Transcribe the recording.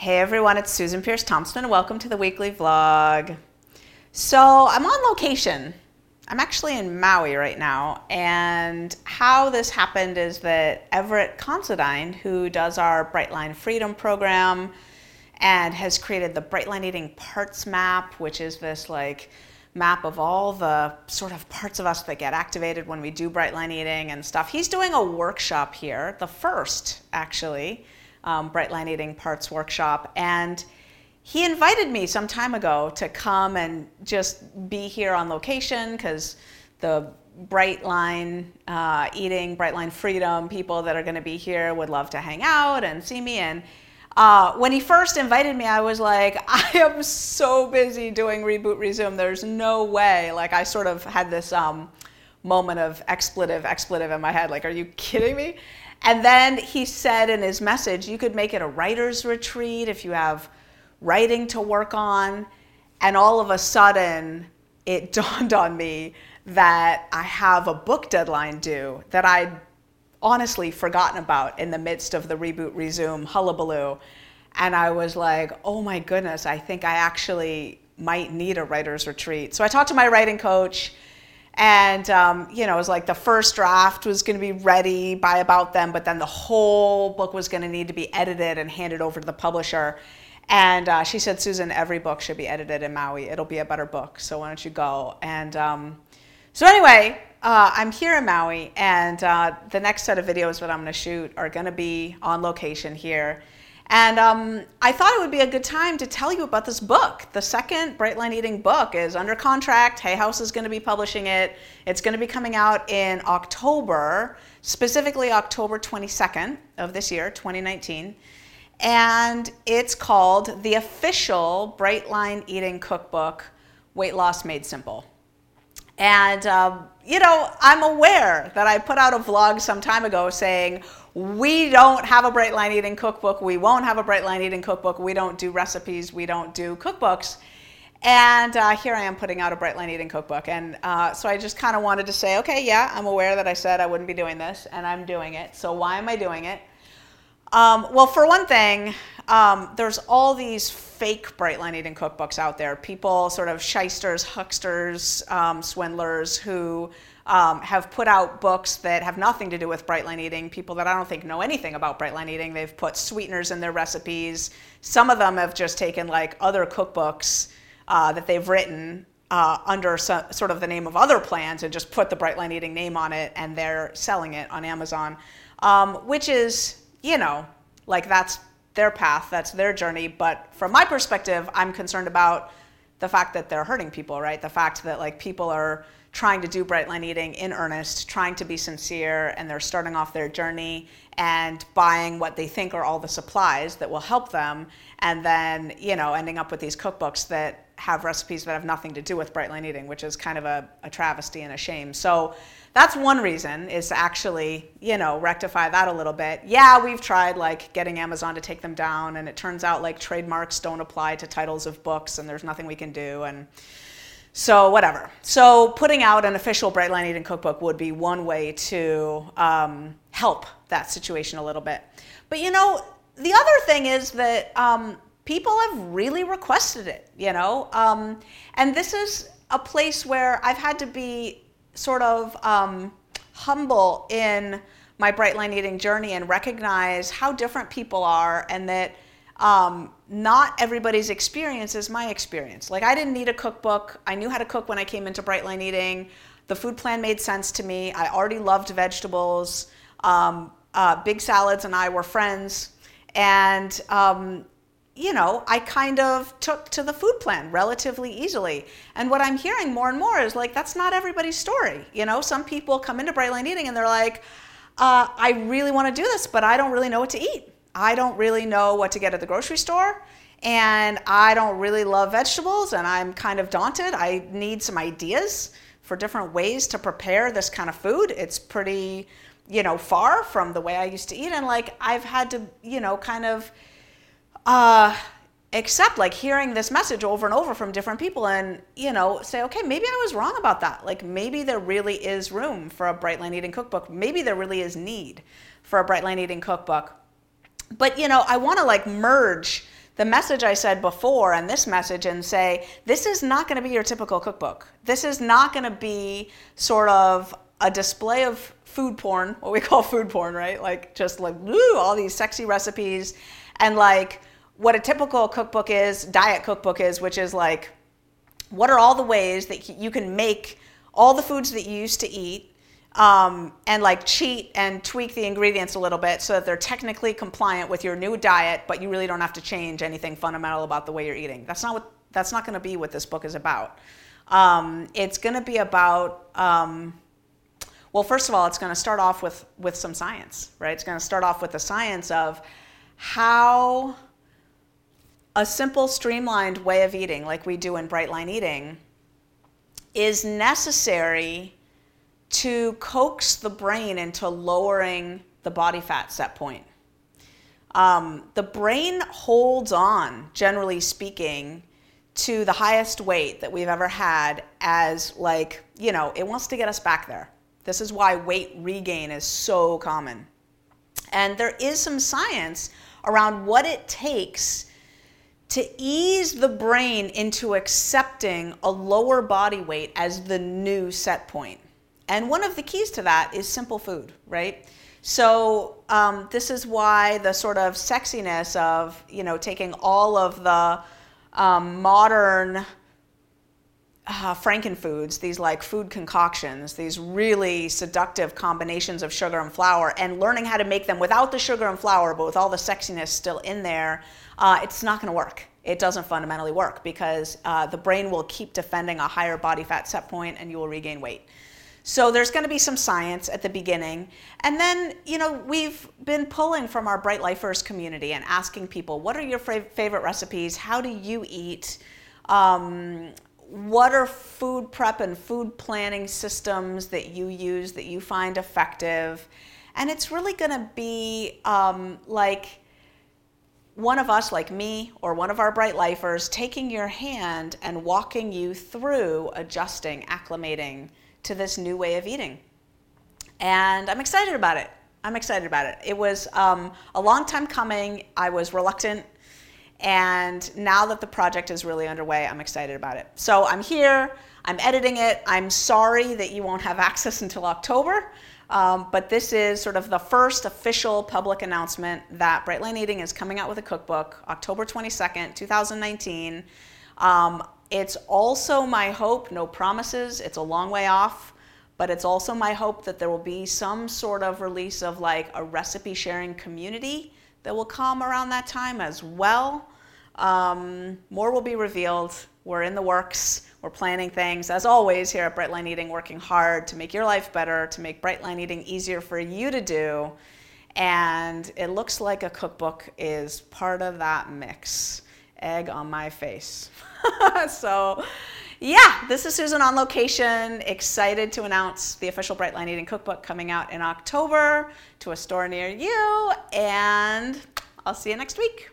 Hey everyone, it's Susan Peirce Thompson, and welcome to the weekly vlog. So, I'm on location. I'm actually in Maui right now, and how this happened is that Everett Considine, who does our Brightline Freedom program and has created the Brightline Eating Parts Map, which is this like map of all the sort of parts of us that get activated when we do Brightline Eating and stuff. He's doing a workshop here, the first actually um, Brightline Eating Parts Workshop. And he invited me some time ago to come and just be here on location because the Brightline uh, Eating, Brightline Freedom people that are going to be here would love to hang out and see me. And uh, when he first invited me, I was like, I am so busy doing Reboot Resume. There's no way. Like, I sort of had this um, moment of expletive, expletive in my head. Like, are you kidding me? And then he said in his message, you could make it a writer's retreat if you have writing to work on. And all of a sudden, it dawned on me that I have a book deadline due that I'd honestly forgotten about in the midst of the reboot resume hullabaloo. And I was like, oh my goodness, I think I actually might need a writer's retreat. So I talked to my writing coach and um, you know, it was like the first draft was going to be ready by about then, but then the whole book was going to need to be edited and handed over to the publisher. And uh, she said, Susan, every book should be edited in Maui. It'll be a better book. So why don't you go? And um, so anyway, uh, I'm here in Maui, and uh, the next set of videos that I'm going to shoot are going to be on location here. And um, I thought it would be a good time to tell you about this book. The second Brightline Eating book is under contract. Hay House is going to be publishing it. It's going to be coming out in October, specifically October 22nd of this year, 2019. And it's called The Official Brightline Eating Cookbook Weight Loss Made Simple. And, um, you know, I'm aware that I put out a vlog some time ago saying, we don't have a bright line Eating cookbook. We won't have a bright line Eating cookbook. We don't do recipes. We don't do cookbooks. And uh, here I am putting out a bright line Eating cookbook. And uh, so I just kind of wanted to say, okay, yeah, I'm aware that I said I wouldn't be doing this, and I'm doing it. So why am I doing it? Um, well, for one thing, um, there's all these fake Brightline Eating cookbooks out there. People, sort of shysters, hucksters, um, swindlers who um, have put out books that have nothing to do with Brightline Eating. People that I don't think know anything about Brightline Eating. They've put sweeteners in their recipes. Some of them have just taken like other cookbooks uh, that they've written uh, under so, sort of the name of other plans and just put the Brightline Eating name on it, and they're selling it on Amazon, um, which is you know like that's their path, that's their journey. But from my perspective, I'm concerned about the fact that they're hurting people, right? The fact that like people are trying to do bright line Eating in earnest, trying to be sincere, and they're starting off their journey and buying what they think are all the supplies that will help them, and then you know ending up with these cookbooks that have recipes that have nothing to do with Brightline Eating, which is kind of a, a travesty and a shame. So that's one reason is to actually you know rectify that a little bit. Yeah, we've tried like getting Amazon to take them down, and it turns out like trademarks don't apply to titles of books, and there's nothing we can do, and so whatever. So putting out an official Brightline Eating Cookbook would be one way to um, help that situation a little bit. But you know, the other thing is that um, people have really requested it. You know, um, and this is a place where I've had to be sort of um, humble in my bright line Eating journey and recognize how different people are, and that um, not everybody's experience is my experience. Like I didn't need a cookbook. I knew how to cook when I came into bright line Eating. The food plan made sense to me. I already loved vegetables. Um, uh, Big Salads and I were friends, and um, you know, I kind of took to the food plan relatively easily. And what I'm hearing more and more is like that's not everybody's story. You know, some people come into Brightline Eating and they're like, uh, I really want to do this, but I don't really know what to eat. I don't really know what to get at the grocery store and I don't really love vegetables and I'm kind of daunted. I need some ideas for different ways to prepare this kind of food. It's pretty, you know, far from the way I used to eat and like I've had to, you know, kind of uh accept like hearing this message over and over from different people and you know say okay maybe i was wrong about that like maybe there really is room for a bright line eating cookbook maybe there really is need for a bright line eating cookbook but you know, I want to like merge the message I said before and this message and say, this is not going to be your typical cookbook. This is not going to be sort of a display of food porn, what we call food porn, right? Like just like woo, all these sexy recipes and like what a typical cookbook is, diet cookbook is, which is like what are all the ways that you can make all the foods that you used to eat um, and like cheat and tweak the ingredients a little bit so that they're technically compliant with your new diet, but you really don't have to change anything fundamental about the way you're eating. That's not what that's not going to be what this book is about. Um, it's going to be about um, well, first of all, it's going to start off with with some science, right? It's going to start off with the science of how a simple, streamlined way of eating, like we do in Bright Line Eating, is necessary to coax the brain into lowering the body fat set point. Um, the brain holds on, generally speaking, to the highest weight that we've ever had as, like, you know, it wants to get us back there. This is why weight regain is so common. And there is some science around what it takes to ease the brain into accepting a lower body weight as the new set point. And one of the keys to that is simple food, right? So um, this is why the sort of sexiness of you know taking all of the um, modern uh, frankenfoods, these like food concoctions, these really seductive combinations of sugar and flour, and learning how to make them without the sugar and flour, but with all the sexiness still in there, uh, it's not going to work. It doesn't fundamentally work because uh, the brain will keep defending a higher body fat set point, and you will regain weight. So there's going to be some science at the beginning. And then, you know, we've been pulling from our Bright Lifers community and asking people, what are your favorite recipes? How do you eat? Um, what are food prep and food planning systems that you use that you find effective? And it's really going to be um, like one of us, like me, or one of our bright lifers, taking your hand and walking you through adjusting, acclimating to this new way of eating. And I'm excited about it. I'm excited about it. It was um, a long time coming. I was reluctant. And now that the project is really underway, I'm excited about it. So I'm here, I'm editing it. I'm sorry that you won't have access until October. Um, but this is sort of the first official public announcement that Bright Line Eating is coming out with a cookbook, October 22nd, 2019. Um, it's also my hope, no promises, it's a long way off, but it's also my hope that there will be some sort of release of like a recipe sharing community that will come around that time as well. Um, more will be revealed. We're in the works. We're planning things. As always, here at Brightline Eating, working hard to make your life better, to make Brightline Eating easier for you to do. And it looks like a cookbook is part of that mix. Egg on my face. so, yeah, this is Susan on location. Excited to announce the official Bright Line Eating Cookbook coming out in October to a store near you. And I'll see you next week.